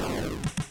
you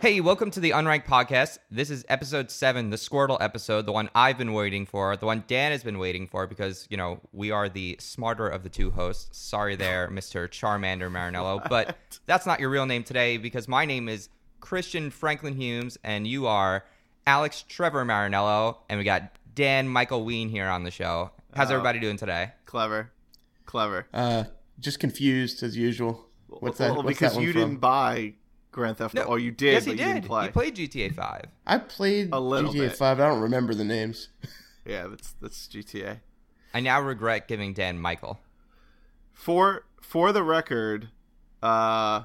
Hey, welcome to the Unranked Podcast. This is episode seven, the Squirtle episode, the one I've been waiting for, the one Dan has been waiting for because, you know, we are the smarter of the two hosts. Sorry there, Mr. Charmander Marinello, but that's not your real name today because my name is Christian Franklin Humes and you are Alex Trevor Marinello, and we got Dan Michael Ween here on the show. How's Oh. everybody doing today? Clever, clever. Uh, just confused as usual. What's that? Well, what's because that one you from? didn't buy Grand Theft Auto. No. or you did, yes, he but you did. didn't play. He played GTA 5. I played A little GTA bit. Five. I don't remember the names. yeah, that's that's GTA. I now regret giving Dan Michael. For for the record, uh,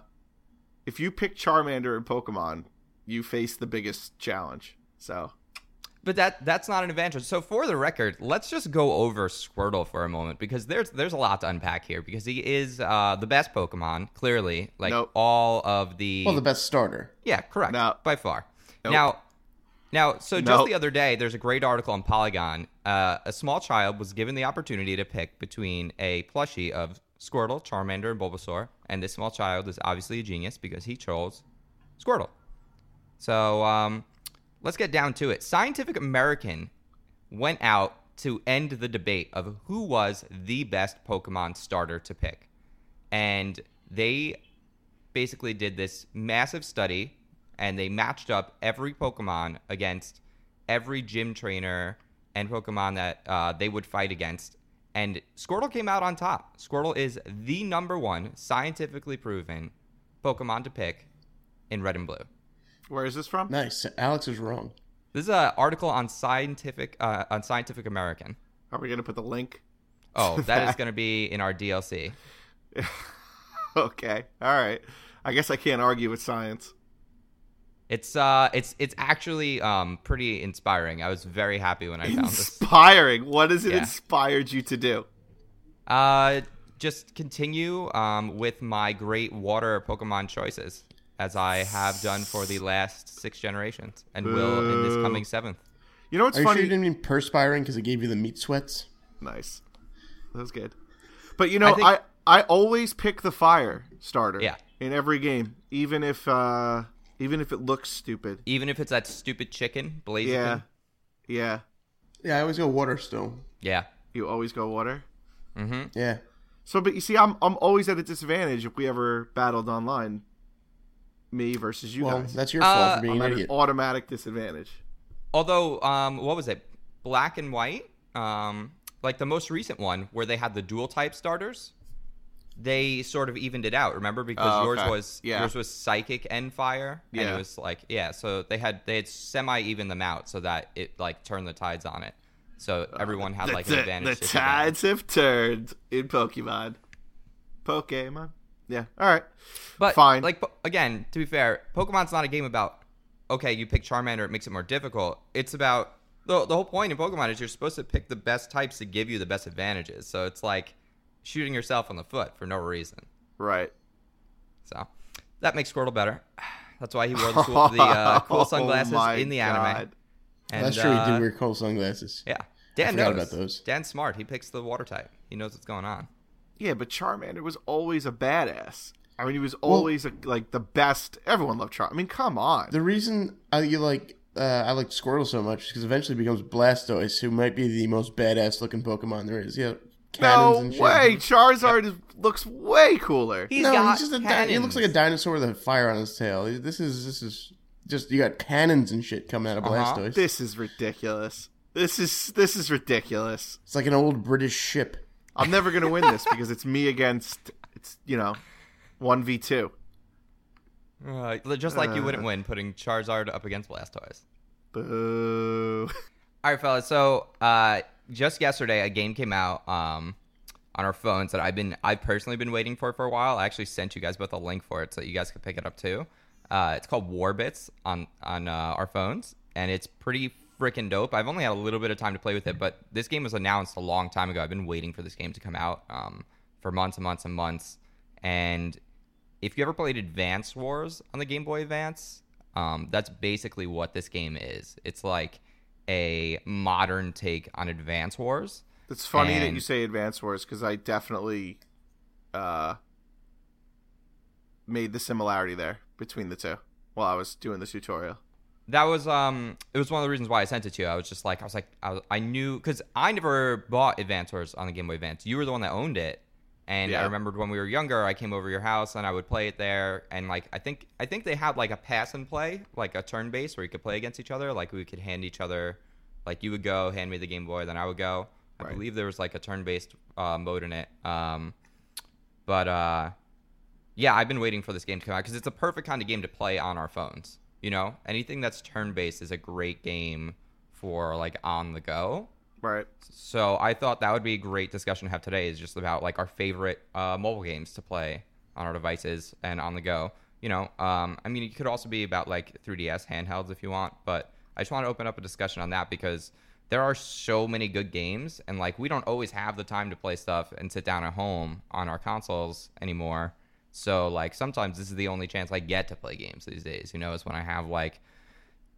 if you pick Charmander in Pokemon, you face the biggest challenge. So But that that's not an advantage. So for the record, let's just go over Squirtle for a moment because there's there's a lot to unpack here because he is uh, the best Pokemon, clearly. Like Nope. all of the Well, the best starter. Yeah, correct. No. By far. Nope. Now now so just Nope. the other day there's a great article on Polygon. Uh, a small child was given the opportunity to pick between a plushie of Squirtle, Charmander, and Bulbasaur, and this small child is obviously a genius because he chose Squirtle. So um, let's get down to it. Scientific American went out to end the debate of who was the best Pokemon starter to pick. And they basically did this massive study and they matched up every Pokemon against every gym trainer and Pokemon that uh, they would fight against. And Squirtle came out on top. Squirtle is the number one scientifically proven Pokemon to pick in red and blue. Where is this from? Nice. Alex is wrong. This is an article on Scientific uh, on Scientific American. Are we gonna put the link? Oh, that is going to be in our DLC. Okay, all right. I guess I can't argue with science. It's uh, it's it's actually um pretty inspiring. I was very happy when I found this. Inspiring. What has it Yeah. inspired you to do? Uh, just continue um with my great water Pokemon choices as I have done for the last six generations and will in this coming seventh. You know what's Are you funny? sure you didn't mean perspiring because it gave you the meat sweats? Nice. That was good. But you know, I I, think- I always pick the fire starter. Yeah. In every game, even if uh even if it looks stupid. Even if it's that stupid chicken, Blaziken. Yeah. Yeah. Yeah, I always go water still. Yeah. You always go water. Mm-hmm. Yeah. So, but you see, I'm I'm always at a disadvantage if we ever battled online. Me versus you Well, guys. that's your Uh, fault for being I'm an idiot. automatic disadvantage. Although, um, what was it? Black and white. Um, like the most recent one where they had the dual type starters. They sort of evened it out. Remember because Oh, yours was Yeah. yours was psychic and fire, and Yeah. it was like yeah. So they had they had semi even them out so that it like turned the tides on it. So everyone had like an advantage. the disadvantage. tides have turned in Pokemon. Pokemon. Yeah. All right. But Fine. like again, to be fair, Pokemon's not a game about okay, you pick Charmander, it makes it more difficult. It's about the the whole point in Pokemon is you're supposed to pick the best types to give you the best advantages. So it's like shooting yourself in the foot for no reason. Right. So that makes Squirtle better. That's why he wore the, cool, the uh, cool Oh sunglasses my in the anime. God. And, That's true. He uh, did wear cool sunglasses. Yeah, Dan forgot knows. about those. Dan's smart. He picks the water type. He knows what's going on. Yeah, but Charmander was always a badass. I mean, he was always a, like the best. Everyone loved Charmander. I mean, come on. The reason I you like uh, I like Squirtle so much is because eventually it becomes Blastoise, who might be the most badass looking Pokemon there is. Yeah, cannons no and shit. way. Charizard is, looks way cooler. He's no, got he's just a di- cannons. he looks like a dinosaur with a fire on his tail. This is this is just you got cannons and shit coming out of Uh-huh. Blastoise. This is ridiculous. This is this is ridiculous. It's like an old British ship. I'm never gonna win this because it's me against it's you know one v two. Uh, just like you wouldn't Uh. win putting Charizard up against Blastoise. Boo. All right, fellas. So uh, just yesterday, a game came out um, on our phones that I've been I've personally been waiting for for a while. I actually sent you guys both a link for it so that you guys could pick it up too. Uh, it's called Warbits on on uh, our phones, and it's pretty freaking dope. I've only had a little bit of time to play with it, but this game was announced a long time ago. I've been waiting for this game to come out um, for months and months and months. And if you ever played Advance Wars on the Game Boy Advance, um, that's basically what this game is. It's like a modern take on Advance Wars. It's funny that you say Advance Wars because I definitely uh, made the similarity there between the two while I was doing the tutorial. That was um, it was one of the reasons why I sent it to you. I was just like, I was like, I, was- I knew because I never bought Advance Wars on the Game Boy Advance. You were the one that owned it, and I remembered when we were younger, I came over to your house and I would play it there. And like, I think I think they had like a pass and play, like a turn base where you could play against each other. Like we could hand each other, like you would go, hand me the Game Boy, then I would go. I Right. believe there was like a turn based uh, mode in it. Um, but uh, yeah, I've been waiting for this game to come out because it's a perfect kind of game to play on our phones. You know, anything that's turn based is a great game for like on the go. Right. So I thought that would be a great discussion to have today. Is just about like our favorite uh, mobile games to play on our devices and on the go. You know, um, I mean, it could also be about like 3DS handhelds if you want, but I just want to open up a discussion on that because there are so many good games, and like we don't always have the time to play stuff and sit down at home on our consoles anymore. So like sometimes this is the only chance I get to play games these days. You know, is when I have like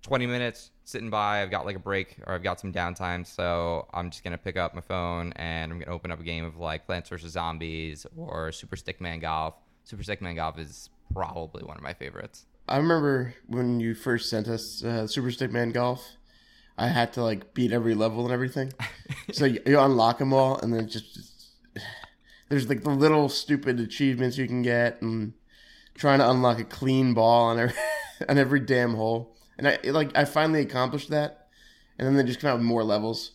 20 minutes sitting by. I've got like a break or I've got some downtime. So I'm just going to pick up my phone and I'm going to open up a game of like Plants vs. Zombies or Super Stickman Golf. Super Stickman Golf is probably one of my favorites. I remember when you first sent us uh, Super Stickman Golf. I had to like beat every level and everything. so you, you unlock them all, and then it just there's like the little stupid achievements you can get, and trying to unlock a clean ball on every on every damn hole. And I like I finally accomplished that, and then they just come out with more levels,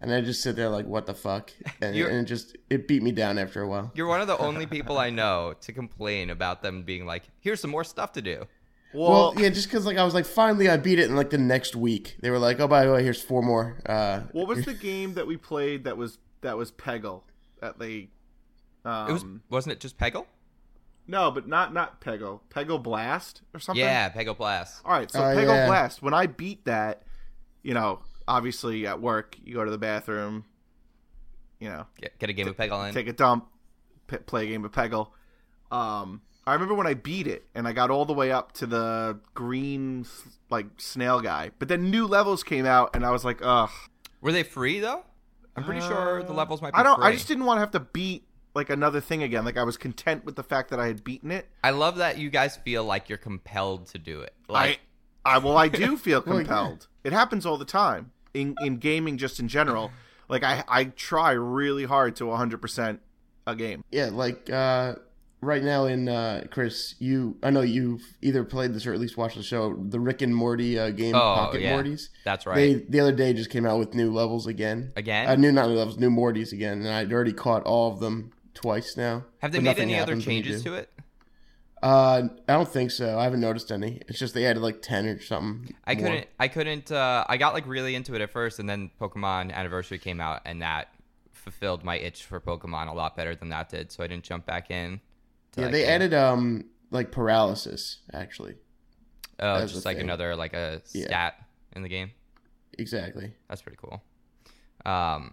and I just sit there like, what the fuck? And, and it just it beat me down after a while. You're one of the only people I know to complain about them being like, here's some more stuff to do. Well, Well, yeah, just because like I was like, finally I beat it in like the next week. They were like, oh by the way, here's four more. Uh, what was the game that we played that was that was Peggle that they? Um, It was wasn't it just Peggle? no, but not not Peggle. Peggle Blast or something. Yeah, Peggle Blast. All right, so Oh, Peggle yeah. Blast. When I beat that, you know, obviously at work, you go to the bathroom, you know, Get, get a game of Peggle in. take a dump, p- play a game of Peggle. Um, I remember when I beat it and I got all the way up to the green like snail guy, but then new levels came out and I was like, ugh. Were they free though? I'm pretty sure the levels might be I don't. free. I just didn't want to have to beat like another thing again. Like I was content with the fact that I had beaten it. I love that you guys feel like you're compelled to do it. Like, I, I well, I do feel compelled. It happens all the time in in gaming, just in general. Like I I try really hard to 100 percent a game. yeah, like uh, right now in uh, Chris, you I know you've either played this or at least watched the show, the Rick and Morty uh, game, Oh, Pocket yeah. Mortys. that's right. They the other day just came out with new levels again. Again? Uh, new not new levels, new Mortys again, and I'd already caught all of them twice now. Have they made any other happens when you changes to it? Uh, I don't think so. I haven't noticed any. It's just they added like ten or something. I more. couldn't. I couldn't. Uh, I got like really into it at first, and then Pokemon Anniversary came out, and that fulfilled my itch for Pokemon a lot better than that did. So I didn't jump back in. Yeah, they game. added um like paralysis actually. Oh, just like thing. another like a Yeah. stat in the game. Exactly. That's pretty cool. Um,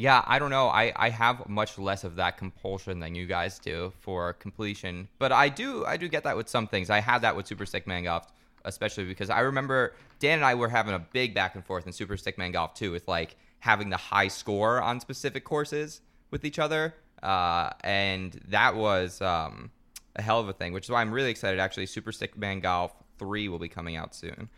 yeah, I don't know. I, I have much less of that compulsion than you guys do for completion, but I do I do get that with some things. I had that with Super Stickman Golf, especially because I remember Dan and I were having a big back and forth in Super Stickman Golf too, with like having the high score on specific courses with each other, uh, and that was um, a hell of a thing. Which is why I'm really excited. Actually, Super Stickman Golf Three will be coming out soon.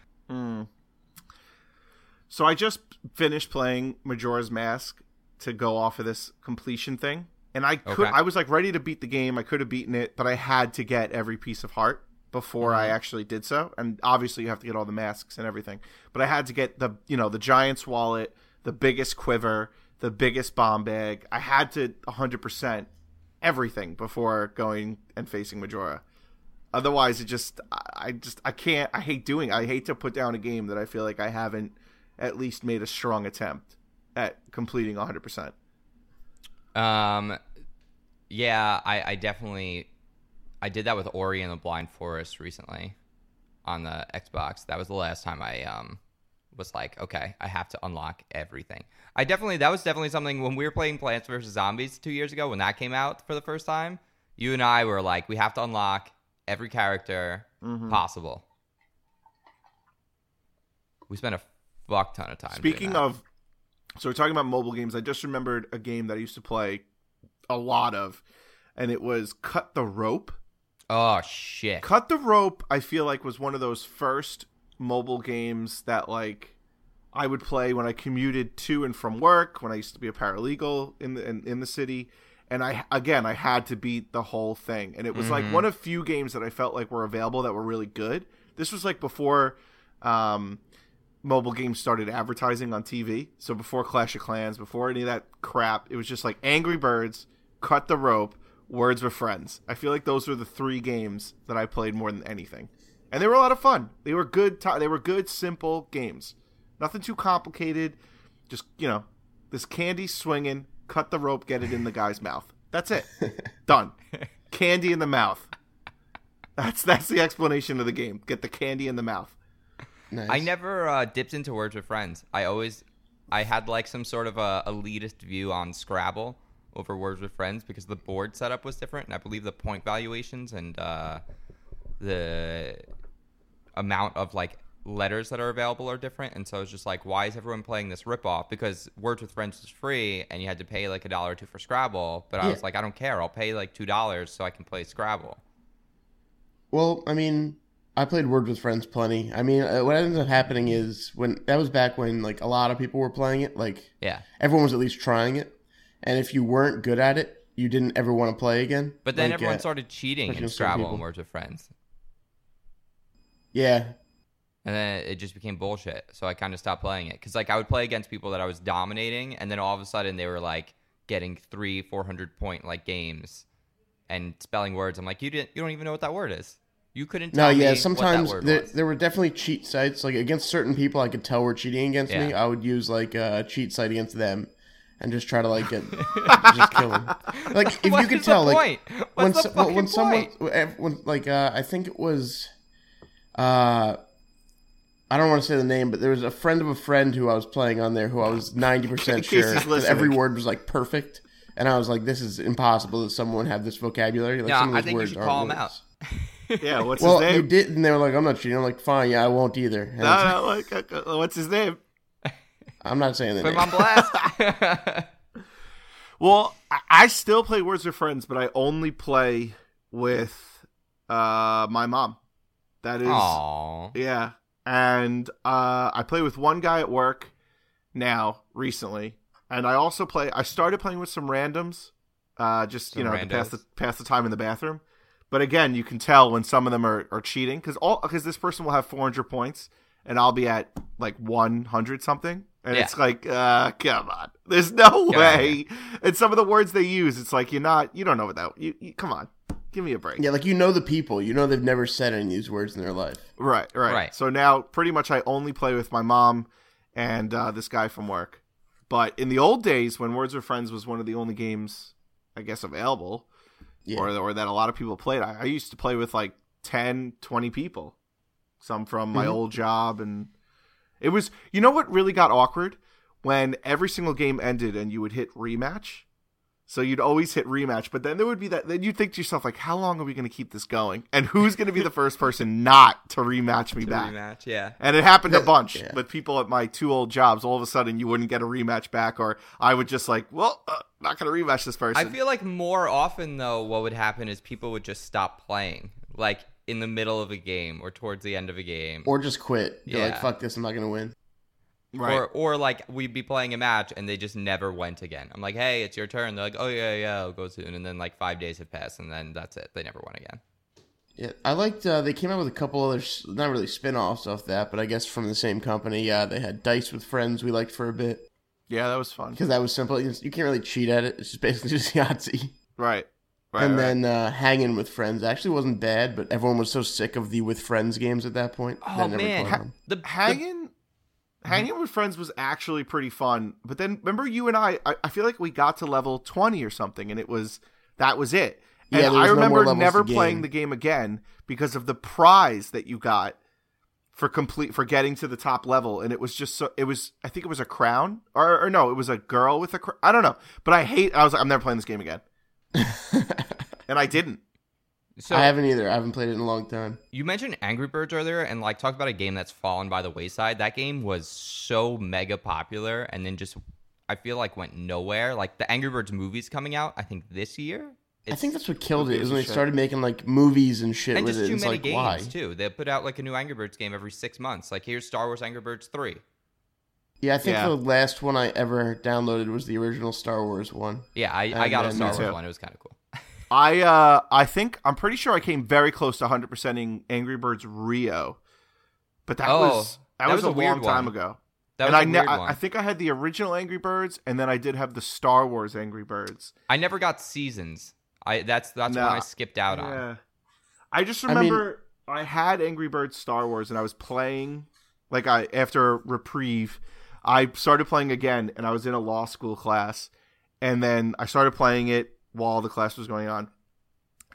So I just finished playing Majora's Mask to go off of this completion thing, and I could Okay. I was like ready to beat the game. I could have beaten it, but I had to get every piece of heart before I mm-hmm. actually did so. And obviously, you have to get all the masks and everything. But I had to get the you know the giant's wallet, the biggest quiver, the biggest bomb bag. I had to 100% everything before going and facing Majora. Otherwise, it just I just I can't. I hate doing. I hate to put down a game that I feel like I haven't at least made a strong attempt at completing 100%. Um, yeah, I, I definitely, I did that with Ori and the Blind Forest recently. on the Xbox. That was the last time I um was like, okay, I have to unlock everything. I definitely that was definitely something when we were playing Plants vs Zombies two years ago when that came out for the first time. You and I were like, we have to unlock every character Mm-hmm. possible. We spent a fuck ton of time. Speaking of, so we're talking about mobile games. I just remembered a game that I used to play a lot of, and it was Cut the Rope. oh shit, Cut the Rope, I feel like was one of those first mobile games that like I would play when I commuted to and from work, when I used to be a paralegal in the in, in the city. And I again I had to beat the whole thing. And it was like one of few games that I felt like were available that were really good. This was like before um mobile games started advertising on TV. So before Clash of Clans, before any of that crap, it was just like Angry Birds, Cut the Rope, Words with Friends. I feel like those were the three games that I played more than anything, and they were a lot of fun. They were good. They were good, simple games. Nothing too complicated. Just you know, this candy swinging, cut the rope, get it in the guy's mouth. That's it. Done. Candy in the mouth. That's that's the explanation of the game. Get the candy in the mouth. Nice. I never uh, dipped into Words with Friends. I always, I had like some sort of a elitist view on Scrabble over Words with Friends because the board setup was different, and I believe the point valuations and uh, the amount of like letters that are available are different. And so it's just like, why is everyone playing this ripoff? Because Words with Friends was free, and you had to pay like a dollar or two for Scrabble. But I Yeah. was like, I don't care. I'll pay like two dollars so I can play Scrabble. Well, I mean, I played Word with Friends plenty. I mean, uh, what ends up happening is when that was back when like a lot of people were playing it. Like Yeah. everyone was at least trying it, and if you weren't good at it, you didn't ever want to play again. But then Like, everyone uh, started cheating in Scrabble and Words with Friends. Yeah, and then it just became bullshit. So I kind of stopped playing it because like I would play against people that I was dominating, and then all of a sudden they were like getting three, four hundred point like games and spelling words. I'm like, you didn't, you don't even know what that word is. You couldn't. no, Tell me yeah. what Sometimes that word there, there were definitely cheat sites. Like against certain people, I could tell were cheating against me. I would use like a cheat site against them, and just try to like get just kill them. Like if What you could is tell, the like point? when What's the so- when, fucking when someone when like uh, I think it was uh I don't want to say the name, but there was a friend of a friend who I was playing on there who I was ninety percent sure that every word was like perfect, and I was like, "This is impossible that someone have this vocabulary." Like, Yeah, some of I those think you should call them words. out. Yeah, what's Well, his they name? did, and they were like, "I'm not cheating." I'm like, "Fine, yeah, I won't either." And No, it's- no, like, uh, uh, what's his name? I'm not saying that. Put him on blast. Well, I, I still play Words with Friends, but I only play with uh my mom. That is, Aww. yeah, and uh I play with one guy at work now recently, and I also play. I started playing with some randoms, uh, just you know, to pass the pass the time in the bathroom. But again, you can tell when some of them are, are cheating because all because this person will have 400 points and I'll be at like 100 something, and Yeah. it's like, uh, come on, there's no Yeah. way. And some of the words they use, it's like you're not, you don't know what that. You, you come on, give me a break. Yeah, like you know the people. You know they've never said any of these words in their life. Right, right, Right. So now, pretty much, I only play with my mom and uh, this guy from work. But in the old days, when Words with Friends was one of the only games, I guess, available, Yeah. or or that a lot of people played, I, I used to play with like 10, 20 people. Some from my Mhm. old job, and it was. You know what really got awkward when every single game ended and you would hit rematch. So you'd always hit rematch, but then there would be that. Then you'd think to yourself, like, how long are we going to keep this going? And who's going to be the first person not to rematch me To back? rematch, yeah. And it happened a bunch yeah. with people at my two old jobs. All of a sudden, you wouldn't get a rematch back, or I would just like, well, uh, not going to rematch this person. I feel like more often though, what would happen is people would just stop playing, like in the middle of a game or towards the end of a game, Or just quit. You're Yeah. like, fuck this, I'm not gonna win. Right. or or like we'd be playing a match and they just never went again. I'm like, hey, it's your turn. They're like, oh yeah, yeah, I'll go soon, and then like five days have passed, and then that's it. They never went again. Yeah, I liked. Uh, they came out with a couple other, not really spin-offs off that, but I guess from the same company. Yeah, they had Dice with Friends. We liked for a bit yeah, that was fun. because that was simple. You you can't really cheat at it. It's just basically just Yahtzee. Right. Right. and right. then uh, Hanging with Friends actually wasn't bad, but everyone was so sick of the with Friends games at that point. Oh they never man, played ha- the, the hanging, hanging with friends was actually pretty fun. But then remember, you and I, I, I feel like we got to level twenty or something, and it was that was it. And Yeah, I remember levels never playing the game again because of the prize that you got for complete for getting to the top level, and it was just so. It was I think it was a crown or, or no, it was a girl with a crown. I don't know, but I hate. I was like, I'm never playing this game again, and I didn't. So I haven't either. I haven't played it in a long time. you mentioned Angry Birds earlier, and like talked about a game that's fallen by the wayside. That game was so mega popular, and then just I feel like went nowhere. Like the Angry Birds movies coming out, I think this year. I think that's what killed it. Is when they shit. started making like movies and shit and with just it. too It's many like games why? too. They put out like a new Angry Birds game every six months. Like here's Star Wars Angry Birds three. Yeah, I think Yeah. the last one I ever downloaded was the original Star Wars one. Yeah, I, I got a Star Wars too. one. It was kind of cool. I uh I think I'm pretty sure I came very close to 100 percenting Angry Birds Rio, but that Oh, was that, that was, was a, a weird long time one. ago. That and was I, a ne- weird I one. I think I had the original Angry Birds, and then I did have the Star Wars Angry Birds. I never got seasons. I that's that's when Nah. I skipped out on. I just I mean- remember I, had Angry Birds Star Wars and I was playing like I after reprieve, I started playing again and I was in a law school class and then I started playing it while the class was going on.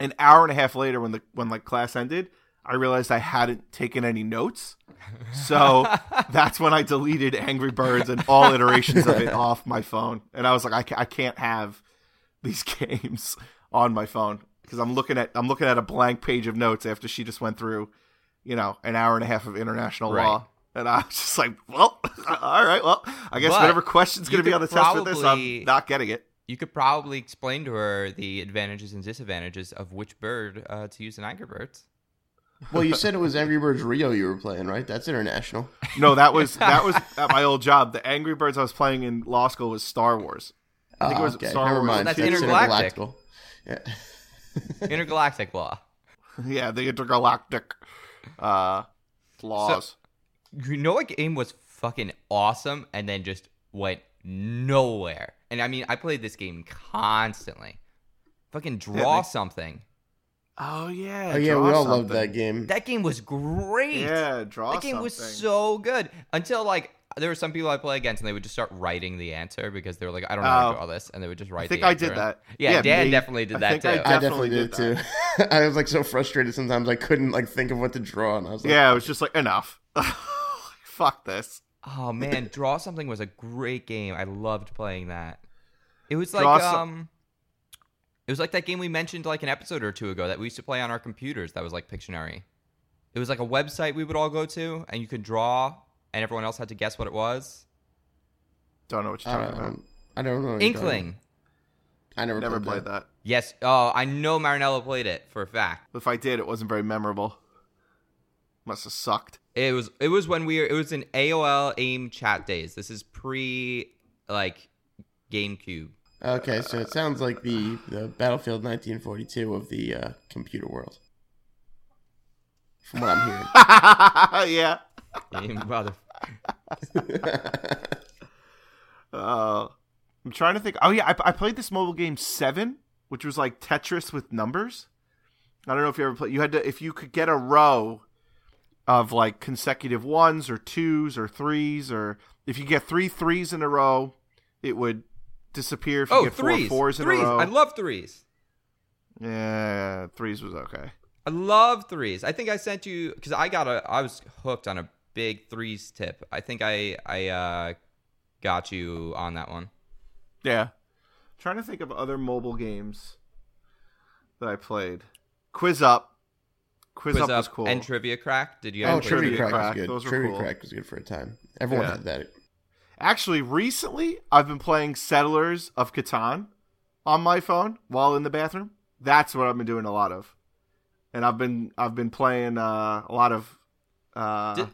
An hour and a half later when the when like class ended, I realized I hadn't taken any notes. So that's when I deleted Angry Birds and all iterations of it off my phone. And I was like I, ca- I can't have these games on my phone because I'm looking at I'm looking at a blank page of notes after she just went through, you know, an hour and a half of international Right. law, and I was just like, well, all right, well, I guess But whatever question's going to be on the test for this, I'm not getting it. You could probably explain to her the advantages and disadvantages of which bird uh, to use in Angry Birds. Well, you said it was Angry Birds Rio you were playing, right? That's international. No, that was that was at my old job. The Angry Birds I was playing in law school was Star Wars. I think it Ah, was okay. Star Never Wars. mind. That's intergalactic. intergalactical. Yeah. Intergalactic law. yeah, the intergalactic uh, laws. You know what game was fucking awesome and then just went nowhere? And I mean, I played this game constantly. Fucking draw Yeah, something. oh yeah, Oh yeah, draw we all loved that game. That game was great. Yeah, draw something. That game was so good until like there were some people I play against and they would just start writing the answer because they were like, I don't know how Oh. to draw this, and they would just write. I think the I answer did in. that. Yeah, Dan me- definitely did I that think too. I I definitely definitely, did did, too. I was like so frustrated sometimes I couldn't like think of what to draw, and I was like, Yeah, it was just like enough. Fuck this. Oh man, Draw Something was a great game. I loved playing that. It was like Draw Some- um it was like that game we mentioned like an episode or two ago that we used to play on our computers that was like Pictionary. It was like a website we would all go to and you could draw and everyone else had to guess what it was. Don't know what you're I talking don't, about. I don't know. what you're talking Inkling. I never, Never played, played that. Yes. Oh, I know Marinello played it for a fact. If I did, it wasn't very memorable. Must have sucked. It was it was when we were it was in AOL AIM chat days. This is pre like GameCube. Okay, so it sounds like the, the Battlefield 1942 of the uh, computer world. From what I'm hearing. yeah. You mother- Uh, I'm trying to think. Oh yeah, I, I played this mobile game Seven, which was like Tetris with numbers. I don't know if you ever played. You had to if you could get a row of like consecutive ones or twos or threes, or if you get three threes in a row, it would disappear. If you Oh, get threes. four fours in threes. a row, I love threes. yeah, threes was okay. I love threes. I think I sent you because I got a. I was hooked on a big threes tip. I think I I uh, got you on that one. Yeah. trying to think of other mobile games that I played. Quiz Up. Quiz, Quiz Up, was up cool. and trivia crack. Did you? Oh, ever Trivia, Trivia Crack, Crack, was good. those were Trivia cool. Crack was good for a time. Everyone Yeah. had that. Actually, recently I've been playing Settlers of Catan on my phone while in the bathroom. That's what I've been doing a lot of, and I've been I've been playing uh, a lot of uh, Did,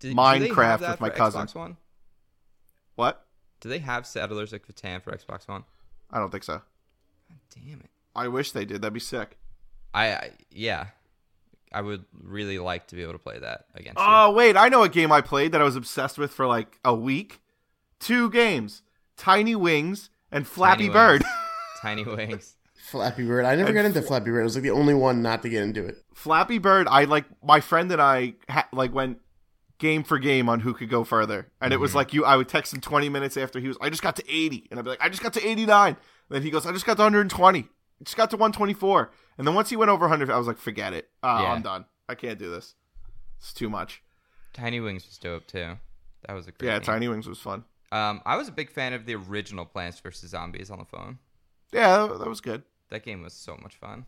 did, Minecraft with my cousin. Xbox One? what? Do they have Settlers of Catan for Xbox One? I don't think so. Damn it! I wish they did. That'd be sick. I, I yeah, I would really like to be able to play that against you. Oh wait, I know a game I played that I was obsessed with for like a week. Two games: Tiny Wings and Flappy Tiny Bird. Wings. Tiny Wings. Flappy Bird. I never And got into Flappy Bird. I was like the only one not to get into it. Flappy Bird, I like my friend and I ha- like went game for game on who could go further, and it was mm-hmm. like you. I would text him twenty minutes after he was. I just got to eighty, and I'd be like, I just got to eighty nine. Then he goes, I just got to one hundred and twenty. Just got to one twenty four, and then once he went over hundred, I was like, forget it. Uh, Yeah. I'm done. I can't do this. It's too much. Tiny Wings was dope too. That was a great Yeah, game. Tiny Wings was fun. Um, I was a big fan of the original Plants vs Zombies on the phone. Yeah, that, that was good. That game was so much fun.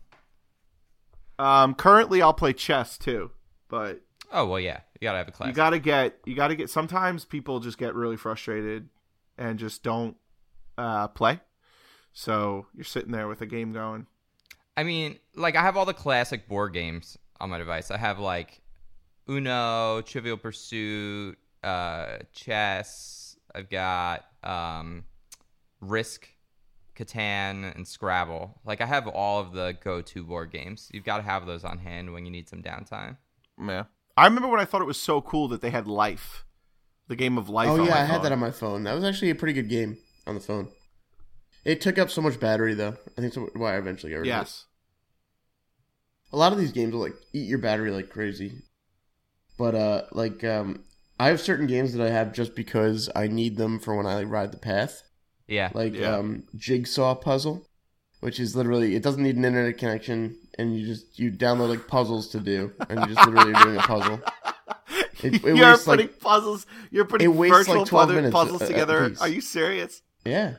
Um, currently, I'll play chess too, but Oh well, yeah, you gotta have a class. you gotta get you gotta get. Sometimes people just get really frustrated and just don't uh, play. So you're sitting there with a game going. I mean, like I have all the classic board games on my device. I have like Uno, Trivial Pursuit, uh, chess. I've got um, Risk, Catan, and Scrabble. Like I have all of the go-to board games. You've got to have those on hand when you need some downtime. Yeah, I remember when I thought it was so cool that they had Life, the game of Life. Oh on yeah, my I had phone. that on my phone. That was actually a pretty good game on the phone. It took up so much battery though. I think that's why I eventually got rid of it. Yes. A lot of these games will like eat your battery like crazy. But uh like um I have certain games that I have just because I need them for when I ride the path. Yeah, Like Yeah. um Jigsaw Puzzle, which is literally it doesn't need an internet connection and you just you download like puzzles to do and you just literally doing a puzzle. It- it you're wastes, like- putting puzzles. You're putting it wastes, virtual like, 12 minutes puzzles a- a together. Are you serious? Yeah.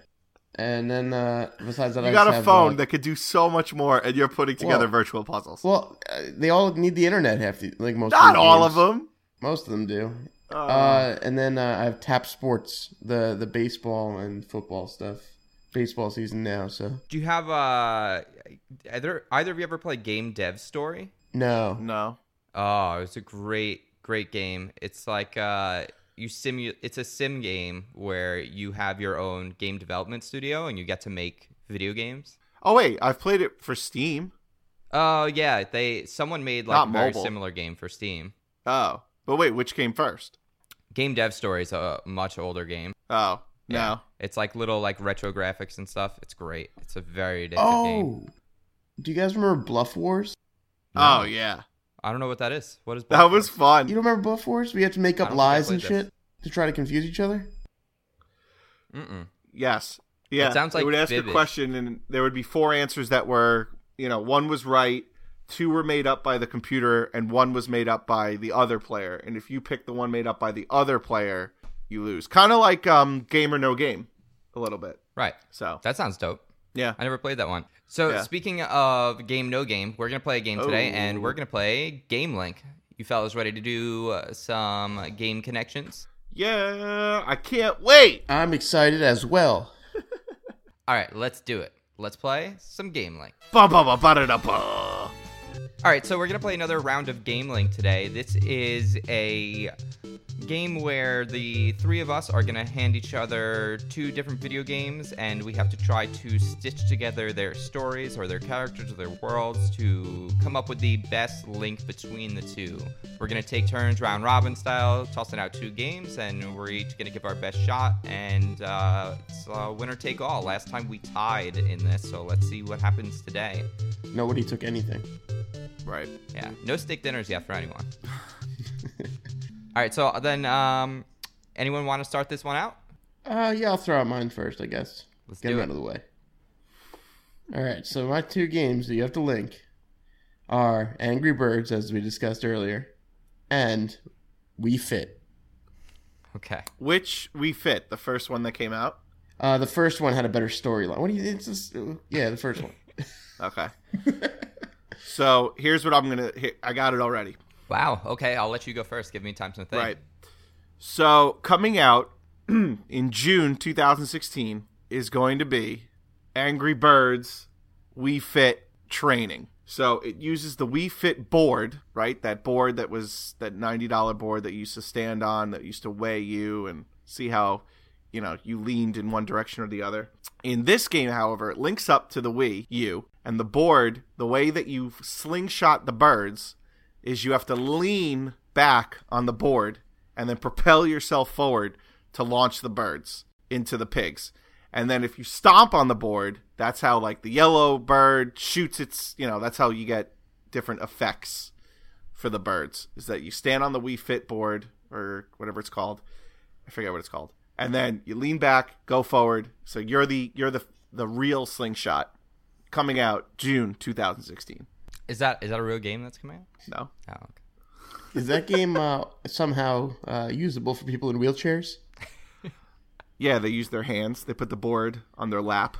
And then uh besides that I You got just a have, phone uh, that could do so much more, and you're putting together Well- virtual puzzles. Well, uh, they all need the internet Have to like most Not of all games. of them. Most of them do. Uh, Uh, and then uh, I have Tap Sports, the the baseball and football stuff. Baseball season now, so Do you have uh either either of you ever played Game Dev Story? no. no. Oh, it's a great great game. It's like uh you simu it's a sim game where you have your own game development studio and you get to make video games. Oh wait, I've played it for Steam. Oh yeah, they someone made like Not a very mobile. similar game for Steam. Oh, but wait, which came first? Game Dev Story is a much older game. Oh no. Yeah. It's like little like retro graphics and stuff. It's great. It's a very addictive game. Oh, do you guys remember Bluff Wars? Oh yeah, I don't know what that is. What is that That was fun. You don't remember Bluff Wars? We had to make up don't think I lies and played this. shit to try to confuse each other. Mm-mm. Yes. Yeah. It sounds They like would ask Vivid. a question, and there would be four answers that were, you know, one was right, two were made up by the computer, and one was made up by the other player. And if you pick the one made up by the other player, you lose. Kind of like um, Game or No Game, a little bit. Right. So That sounds dope. Yeah. I never played that one. So Yeah. speaking of game no game, we're gonna play a game today, Oh. and we're gonna play Game Link. You fellas ready to do uh, some game connections? Yeah, I can't wait. I'm excited as well. All right, let's do it. Let's play some Game Link. Ba ba ba ba da da ba. All right, so we're gonna play another round of Game Link today. This is a game where the three of us are gonna hand each other two different video games, and we have to try to stitch together their stories or their characters or their worlds to come up with the best link between the two. We're gonna take turns round robin style, tossing out two games, and we're each gonna give our best shot. And uh, it's uh, winner take all. Last time we tied in this, so let's see what happens today. Nobody took anything. Right. Yeah, no steak dinners yet for anyone. All right, so then, um, anyone want to start this one out? Uh, yeah, I'll throw out mine first, I guess. Let's Get do them it. out of the way. All right, so my two games that you have to link are Angry Birds, as we discussed earlier, and Wii Fit. Okay. Which Wii Fit the first one that came out. Uh, the first one had a better storyline. What do you? It's just, yeah, the first one. Okay. so here's what I'm gonna. Here, I got it already. Wow. Okay, I'll let you go first. Give me time to think. Right. So coming out in June 2016 is going to be Angry Birds Wii Fit training. So it uses the Wii Fit board, right? That board that was that $90 board that you used to stand on that used to weigh you and see how, you know, you leaned in one direction or the other. In this game, however, it links up to the Wii U and the board, the way that you slingshot the birds is you have to lean back on the board and then propel yourself forward to launch the birds into the pigs. And then if you stomp on the board, that's how like the yellow bird shoots its, you know, that's how you get different effects for the birds. Is that you stand on the Wii Fit board or whatever it's called. I forget what it's called. And then you lean back, go forward. So you're the you're the the real slingshot coming out June 2016. Is that is that a real game that's coming out? No. Oh, okay. Is that game uh, somehow uh, usable for people in wheelchairs? Yeah, they use their hands. They put the board on their lap,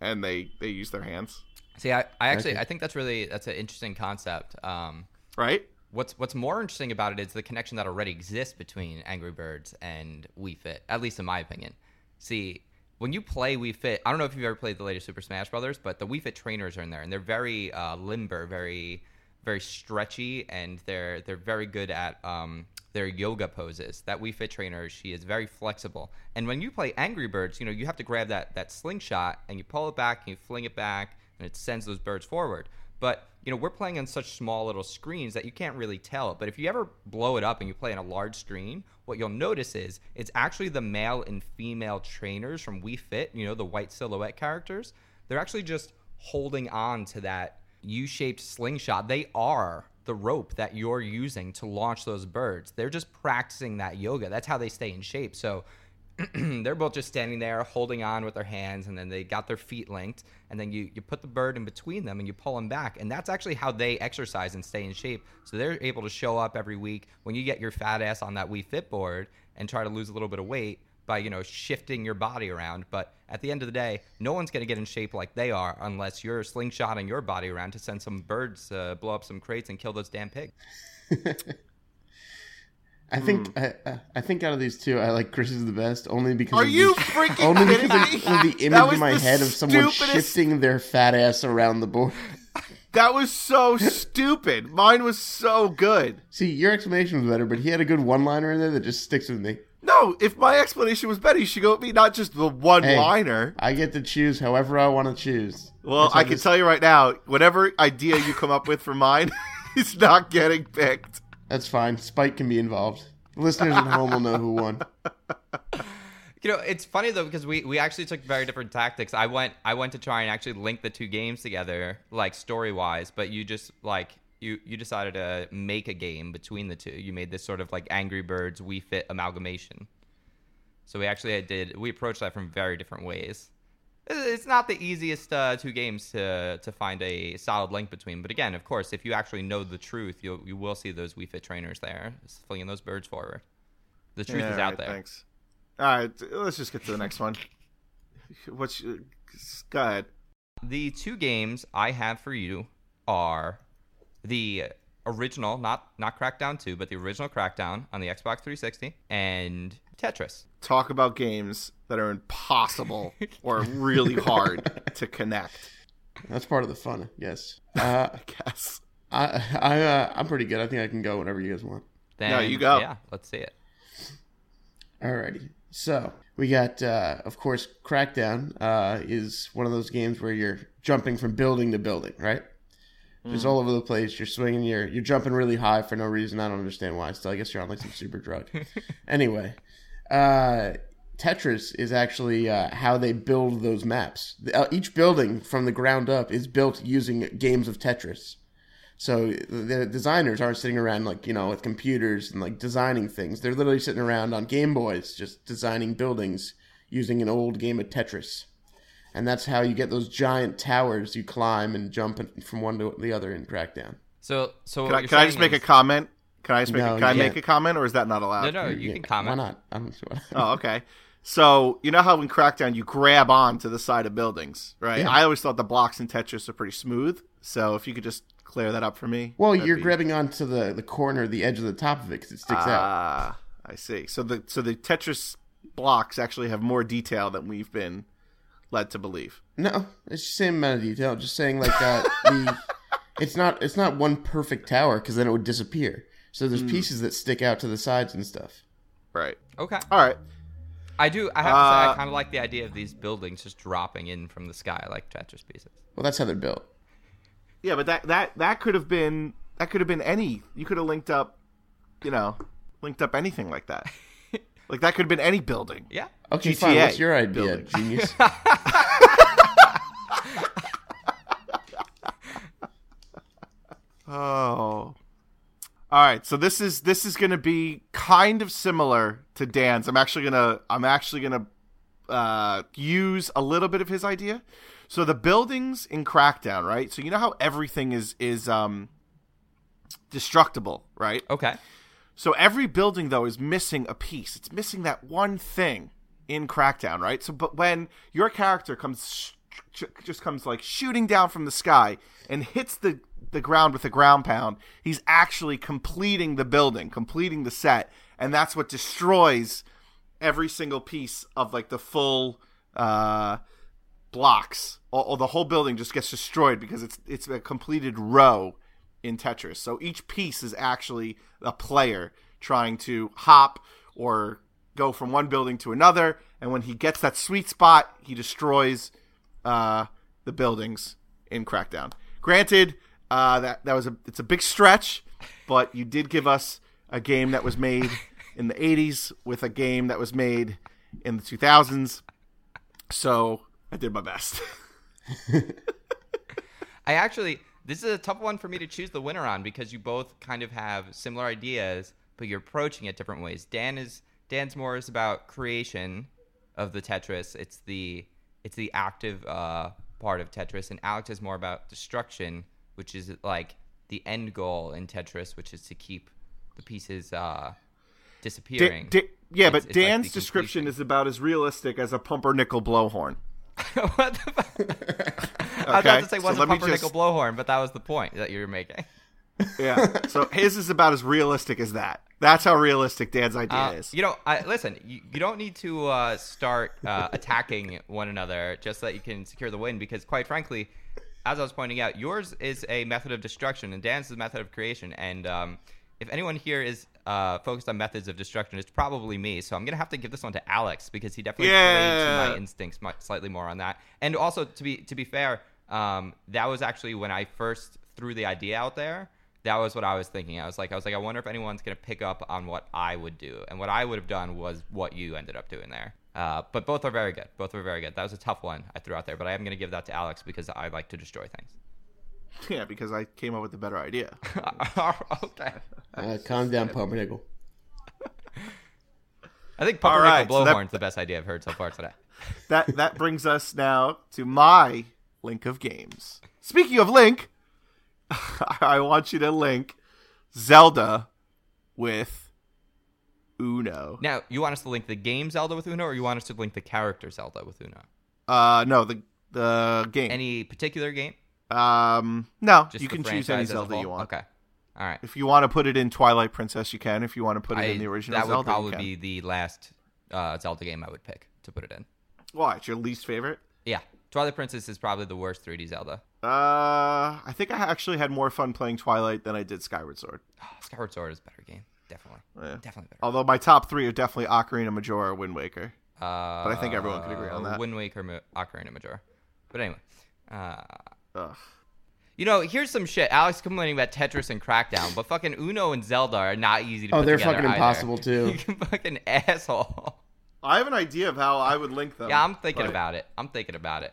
and they they use their hands. See, I, I actually Okay. I think that's really that's an interesting concept. Um, Right? What's what's more interesting about it is the connection that already exists between Angry Birds and Wii Fit, at least in my opinion. See, when you play Wii Fit, I don't know if you've ever played the latest Super Smash Brothers, but the Wii Fit trainers are in there, and they're very uh, limber, very very stretchy, and they're they're very good at um, their yoga poses. That Wii Fit trainer, she is very flexible. And when you play Angry Birds, you know you have to grab that that slingshot and you pull it back and you fling it back, and it sends those birds forward. But you know we're playing on such small little screens that you can't really tell. But if you ever blow it up and you play on a large screen, what you'll notice is it's actually the male and female trainers from Wii Fit. You know the white silhouette characters. They're actually just holding on to that U-shaped slingshot. They are the rope that you're using to launch those birds. They're just practicing that yoga. That's how they stay in shape. So they're both just standing there holding on with their hands and then they got their feet linked and then you, you put the bird in between them and you pull them back and that's actually how they exercise and stay in shape. So they're able to show up every week. When you get your fat ass on that Wii Fit board and try to lose a little bit of weight by you know shifting your body around but at the end of the day no one's going to get in shape like they are unless you're slingshotting your body around to send some birds uh, blow up some crates and kill those damn pigs I think Hmm. I, I- think out of these two, I like Chris's the best only because Are you the, freaking only because of, the image in my head of someone stupidest- shifting their fat ass around the board. That was so stupid. Mine was so good. See, your explanation was better, but he had a good one-liner in there that just sticks with me. No, if my explanation was better, you should go with me, not just the one Hey. liner. I get to choose however I want to choose. Well, I can this- tell you right now, whatever idea you come up with for mine it's not getting picked. That's fine. Spike can be involved. Listeners at home will know who won. You know, it's funny though because we, we actually took very different tactics. I went I went to try and actually link the two games together, like story wise, but you just like you you decided to make a game between the two. You made this sort of like Angry Birds Wii Fit amalgamation. So we actually did we approached that from very different ways. It's not the easiest uh, two games to to find a solid link between, but again, of course, if you actually know the truth, you you will see those Wii Fit trainers there flinging those birds forward. The truth Yeah, is out right, there. Thanks. All right, let's just get to the next one. What's go ahead? The two games I have for you are the original, not not Crackdown 2, but the original Crackdown on the Xbox 360 and Tetris. Talk about games that are impossible or really hard to connect. That's part of the fun. Yes. Uh, I guess. I I uh, I'm pretty good. I think I can go whenever you guys want. Then, No, you go. Yeah, let's see it. Alrighty. So we got, uh, of course, Crackdown uh, is one of those games where you're jumping from building to building, right? Just all over the place. You're swinging. You're you're jumping really high for no reason. I don't understand why. Still, I guess you're on like some super drug. anyway, uh, Tetris is actually uh, how they build those maps. The- uh, each building from the ground up is built using games of Tetris. So the designers aren't sitting around like you know with computers and like designing things. They're literally sitting around on Game Boys just designing buildings using an old game of Tetris. And that's how you get those giant towers you climb and jump from one to the other in Crackdown. So, so Can I, can I just saying make a comment? Can I just make No, a, can I make a comment or is that not allowed? No, no, you Yeah, can comment. Why not? I don't see. Oh, okay. So you know how in Crackdown you grab on to the side of buildings, right? Yeah. I always thought the blocks in Tetris are pretty smooth. So if you could just clear that up for me. Well, you're be- grabbing onto the, the corner, the edge of the top of it because it sticks out. Ah, I see. So the so the Tetris blocks actually have more detail than we've been led to believe. No, it's the same amount of detail. Just saying, like uh, the it's not it's not one perfect tower because then it would disappear. So there's Hmm. pieces that stick out to the sides and stuff. Right. Okay. All right. I do. I have to say, I Uh, kind of like the idea of these buildings just dropping in from the sky like Tetris pieces. Well, that's how they're built. Yeah, but that that that could have been that could have been any. You could have linked up, you know, linked up anything like that. like that could have been any building. Yeah. Okay, fine. GTA What's your idea, building. genius? Oh. All right, so this is this is going to be kind of similar to Dan's. I'm actually going to I'm actually to uh use a little bit of his idea. So the buildings in Crackdown, right? So you know how everything is is um destructible, right? Okay. So every building though is missing a piece. It's missing that one thing in Crackdown, right? So, but when your character comes, sh- just comes like shooting down from the sky and hits the the ground with a ground pound, he's actually completing the building, completing the set, and that's what destroys every single piece of like the full uh, blocks. Or the whole building just gets destroyed because it's it's a completed row in Tetris. So each piece is actually a player trying to hop or go from one building to another. And when he gets that sweet spot, he destroys uh, the buildings in Crackdown. Granted, uh, that that was a it's a big stretch, but you did give us a game that was made in the 80s with a game that was made in the 2000s. So I did my best. I actually this is a tough one for me to choose the winner on because you both kind of have similar ideas, but you're approaching it different ways. Dan is Dan's more is about creation of the Tetris. It's the it's the active uh, part of Tetris, and Alex is more about destruction, which is like the end goal in Tetris, which is to keep the pieces uh, disappearing. Da- da- yeah, It's- but it's Dan's the description is about as realistic as a pumpernickel blowhorn. what the fuck? I was about to say so what's a pumpernickel just- blowhorn, but that was the point that you were making. Yeah. so his is about as realistic as that. That's how realistic Dan's idea Uh, is. you know, I, listen. You, you don't need to uh, start uh, attacking one another just so that you can secure the win. Because, quite frankly, as I was pointing out, yours is a method of destruction, and Dan's is a method of creation. And um, if anyone here is uh, focused on methods of destruction, it's probably me. So I'm gonna have to give this one to Alex because he definitely played to my instincts mu- slightly more on that. And also, to be to be fair, um, that was actually when I first threw the idea out there. That was what I was thinking. I was like, I was like, I wonder if anyone's gonna pick up on what I would do, and what I would have done was what you ended up doing there. Uh, but both are very good. Both were very good. That was a tough one I threw out there, but I am gonna give that to Alex because I like to destroy things. Yeah, because I came up with the better idea. okay. Uh, calm down, Pumpernickel. I think pumpernickel right, so that- blowhorn's the best idea I've heard so far today. That that brings us now to my link of games. Speaking of link, I want you to link Zelda with Uno. Now, you want us to link the game Zelda with Uno, or you want us to link the character Zelda with Uno? Uh, no, the the game. Any particular game? um, no, Just you can choose any Zelda you want. Okay. All right. If you want to put it in Twilight Princess, you can. If you want to put it I- in the original that Zelda, would probably be the last uh, Zelda game I would pick to put it in. Why? It's your least favorite? Yeah, Twilight Princess is probably the worst 3D Zelda. Uh, I think I actually had more fun playing Twilight than I did Skyward Sword. Oh, Skyward Sword is a better game, definitely, Yeah. definitely better. Although my top three are definitely Ocarina, Majora, Wind Waker. Uh, but I think everyone could agree on that. Wind Waker, Ma- Ocarina, Majora. But anyway, uh, Ugh. you know, here's some shit. Alex complaining about Tetris and Crackdown, but fucking Uno and Zelda are not easy to Oh, put they're together fucking either. impossible, too. you fucking asshole. I have an idea of how I would link them. Yeah, I'm thinking but- about it. I'm thinking about it.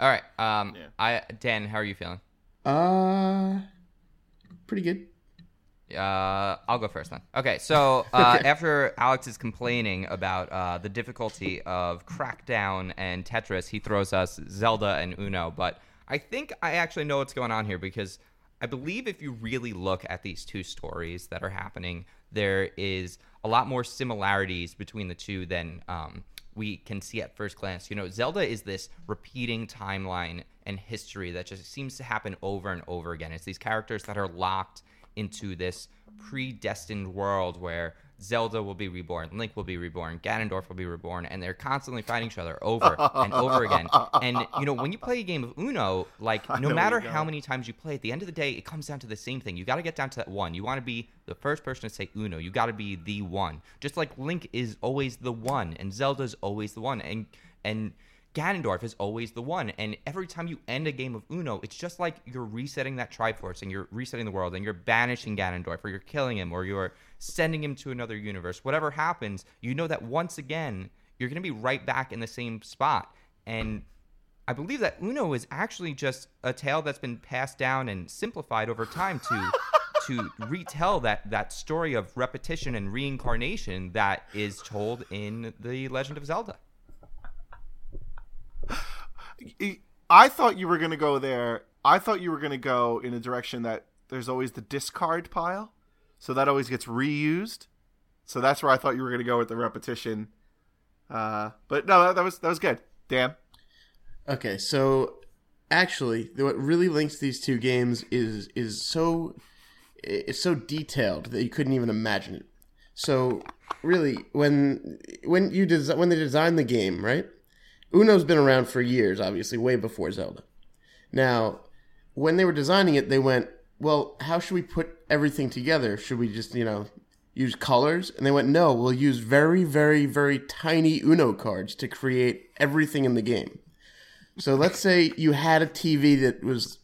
All right, um, Yeah. I Dan, how are you feeling? Uh, pretty good. Uh, I'll go first then. Okay, so uh, after Alex is complaining about uh, the difficulty of Crackdown and Tetris, he throws us Zelda and Uno. But I think I actually know what's going on here because I believe if you really look at these two stories that are happening, there is a lot more similarities between the two than um, we can see at first glance. You know, Zelda is this repeating timeline and history that just seems to happen over and over again. It's these characters that are locked into this predestined world where Zelda will be reborn, Link will be reborn, Ganondorf will be reborn, and they're constantly fighting each other over and over again. And you know, when you play a game of Uno, like no matter how many times you play, at the end of the day, it comes down to the same thing. You got to get down to that one. You want to be the first person to say Uno. You got to be the one. Just like Link is always the one, and Zelda's always the one, and and Ganondorf is always the one. And every time you end a game of Uno, it's just like you're resetting that Triforce and you're resetting the world and you're banishing Ganondorf or you're killing him or you're sending him to another universe. Whatever happens, you know that once again, you're going to be right back in the same spot. And I believe that Uno is actually just a tale that's been passed down and simplified over time to to retell that that story of repetition and reincarnation that is told in the Legend of Zelda. I thought you were going to go there. I thought you were going to go in a direction that there's always the discard pile. so that always gets reused. So that's where I thought you were going to go with the repetition. Uh, but no, that, was that was good. Dan. Okay, so actually, what really links these two games is is so it's so detailed that you couldn't even imagine it. So really, when when you desi- when they designed the game, right? Uno's been around for years, obviously, way before Zelda. Now, when they were designing it, they went, "Well, how should we put everything together? Should we just, you know, use colors?" And they went, "No, we'll use very, very, very tiny Uno cards to create everything in the game." So let's say you had a TV that was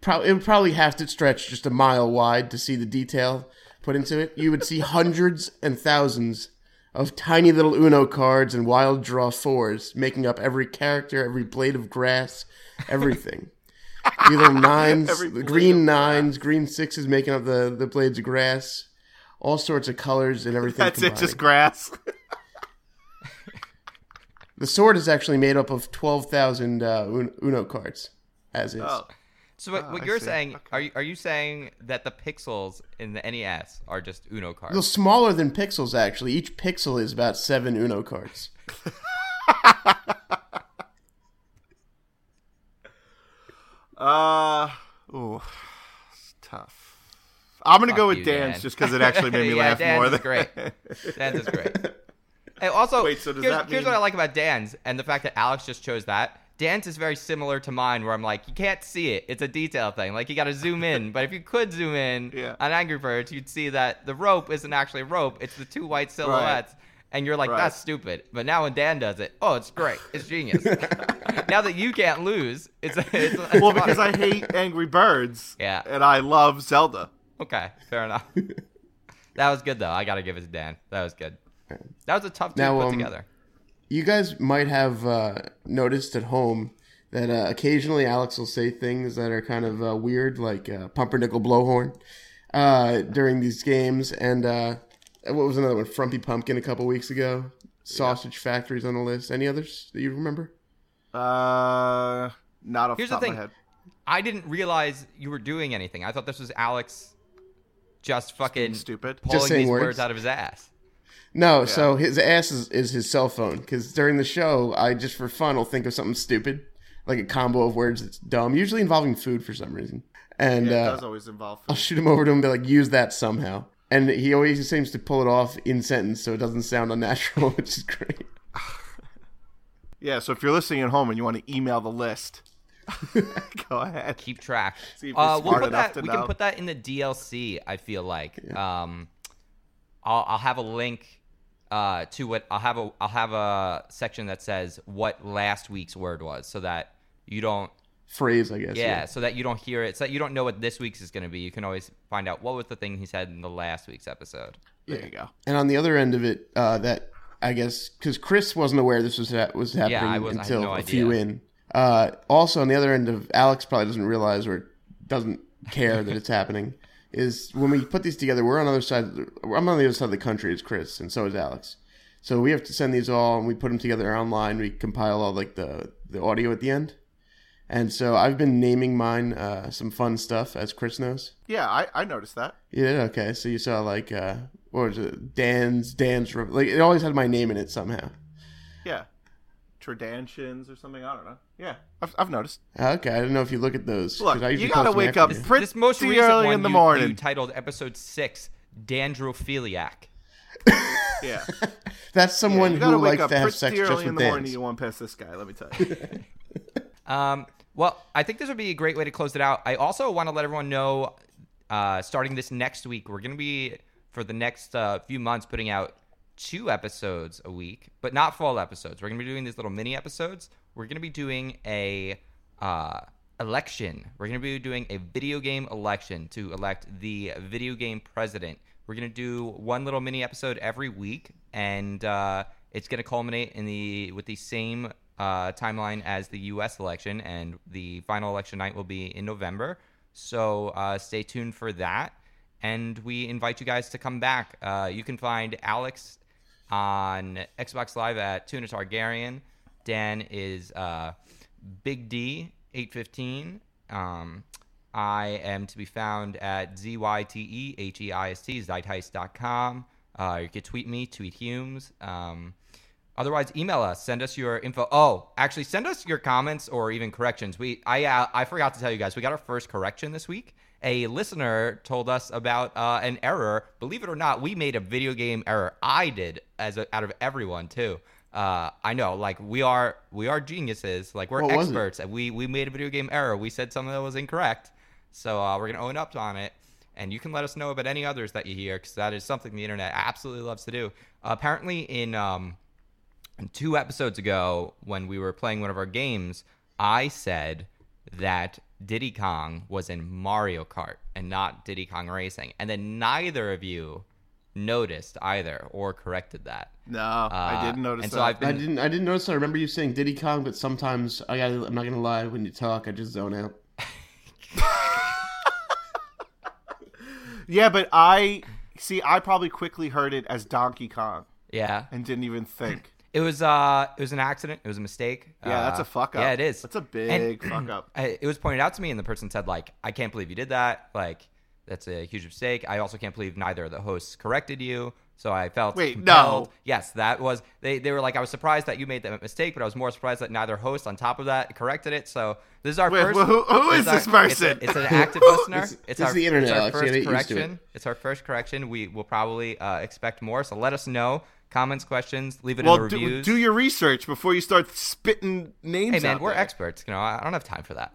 probably it would probably have to stretch just a mile wide to see the detail put into it. You would see hundreds and thousands of tiny little Uno cards and wild draw fours making up every character, every blade of grass, everything. You little nines, green nines, green sixes making up the, the blades of grass, all sorts of colors and everything. That's it, just grass. The sword is actually made up of 12,000 uh, Uno cards, as is. oh, So what, Oh, what you're saying? Okay. Are you are you saying that the pixels in the NES are just Uno cards? They're smaller than pixels, actually. Each pixel is about seven Uno cards. uh, ooh, it's tough. I'm gonna go with you, Dan's Dan. just because it actually made me Yeah, laugh Dan's more is than great. Dan's is great. Hey, also, Wait, so does here's, that here's what I like about Dan's and the fact that Alex just chose that. Dan's is very similar to mine, where I'm like, you can't see it. It's a detail thing. Like you got to zoom in. But if you could zoom in Yeah. on Angry Birds, you'd see that the rope isn't actually a rope. It's the two white silhouettes. And you're like, Right. that's stupid. But now when Dan does it, oh, it's great. It's genius. now that you can't lose, it's, it's, it's well, because I hate Angry Birds. Yeah. And I love Zelda. Okay, fair enough. that was good though. I gotta give it to Dan. That was good. That was a tough two Now, to put um, together. You guys might have uh, noticed at home that uh, occasionally Alex will say things that are kind of uh, weird, like uh, pumpernickel blowhorn, uh, during these games. And uh, what was another one? Frumpy Pumpkin a couple weeks ago. Sausage factories on the list. Any others that you remember? Uh, not off Here's the the top of thing. my head. I didn't realize you were doing anything. I thought this was Alex just fucking stupid. pulling Just these words. words. out of his ass. No, so his ass is, is his cell phone because during the show, I just for fun will think of something stupid, like a combo of words that's dumb, usually involving food for some reason, and Yeah, it uh, does always involve I'll shoot him over to him to like use that somehow, and he always seems to pull it off in sentence, so it doesn't sound unnatural, which is great. Yeah, so if you're listening at home and you want to email the list, go ahead. Keep track. See if you're Uh, we'll put that. to We know. can put that in the DLC. I feel like. Um, I'll, I'll have a link uh, to what I'll have a I'll have a section that says what last week's word was, so that you don't Phrase, I guess. Yeah, so that you don't hear it, so that you don't know what this week's is going to be. You can always find out what was the thing he said in the last week's episode. There you go. And on the other end of it, uh, that I guess because Chris wasn't aware this was ha- was happening I had until no a few in. Uh, also, on the other end of Alex probably doesn't realize or doesn't care that it's happening. Is when we put these together, we're on the other side. I'm on the other side of the country as Chris, and so is Alex. So we have to send these all, and we put them together online. We compile all like the the audio at the end. And so I've been naming mine uh, some fun stuff, as Chris knows. Yeah, I, I noticed that. Yeah, okay. So you saw like uh what was it? Dan's Dan's like it always had my name in it somehow. Yeah. Tredantians or something. I don't know. Yeah, I've, I've noticed. Okay, I don't know if you look at those. Look, I you gotta wake up the game. pretty this most recent early one in the you, morning. you titled episode six, Dandrophiliac. yeah. That's someone you gotta who wake likes up to have pretty sex early just in the morning. You want to past this guy. Let me tell you. Um, well, I think this would be a great way to close it out. I also want to let everyone know, uh, starting this next week, we're going to be for the next uh, few months putting out two episodes a week, but not full episodes. We're going to be doing these little mini episodes. We're going to be doing a uh, election. We're going to be doing a video game election to elect the video game president. We're going to do one little mini episode every week, and uh, it's going to culminate in the with the same uh, timeline as the U.S. election, and the final election night will be in November. So uh, stay tuned for that, and we invite you guys to come back. Uh, you can find Alex on Xbox Live at Tuna Targaryen. Dan is uh, Big D eight fifteen. Um, I am to be found at Z Y T E H E I S T, Zeitheist.com. Uh, you can tweet me, tweet Humes. Um, otherwise, email us. Send us your info. Oh, actually, send us your comments or even corrections. We I uh, I forgot to tell you guys, we got our first correction this week. A listener told us about uh, an error. Believe it or not, we made a video game error. I did, as a, out of everyone too. Uh, I know, like we are, we are geniuses. Like we're What experts, and we we made a video game error. We said something that was incorrect, so uh, we're gonna own up on it. And you can let us know about any others that you hear, because that is something the internet absolutely loves to do. apparently, in um, two episodes ago, when we were playing one of our games, I said that Diddy Kong was in Mario Kart and not Diddy Kong Racing. And then neither of you noticed either or corrected that. No, I Uh, didn't notice and that. so I've I didn't. I didn't notice. I remember you saying Diddy Kong, but sometimes I got. I'm not gonna lie. When you talk, I just zone out. yeah, but I see. I probably quickly heard it as Donkey Kong yeah. and didn't even think. It was uh it was an accident. It was a mistake. Yeah, that's Uh, a fuck up. Yeah, it is. That's a big And- fuck up. I, it was pointed out to me, and the person said, like, I can't believe you did that. Like, that's a huge mistake. I also can't believe neither of the hosts corrected you. So I felt Wait, compelled. no. Yes, that was they. They were like, I was surprised that you made that mistake, but I was more surprised that neither host, on top of that, corrected it. So this is our Wait, first. who- who this our- person? It's, a- it's an active listener. It's- It's, it's our, the internet, It's our Alex. First gotta get used to it. correction. It's our first correction. We will probably uh, expect more. So let us know. Comments, questions, leave it Well, in the do, reviews. do your research before you start spitting names. Hey man, out we're there. experts. You know, I I don't have time for that.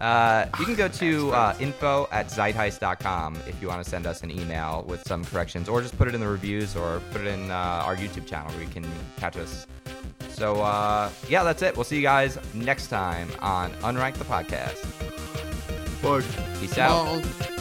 Uh, you can go to uh, info at zeitheist.com if you want to send us an email with some corrections, or just put it in the reviews, or put it in uh, our YouTube channel where you can catch us. So uh, yeah, that's it. We'll see you guys next time on Unranked the podcast. Bye. Peace out. Well,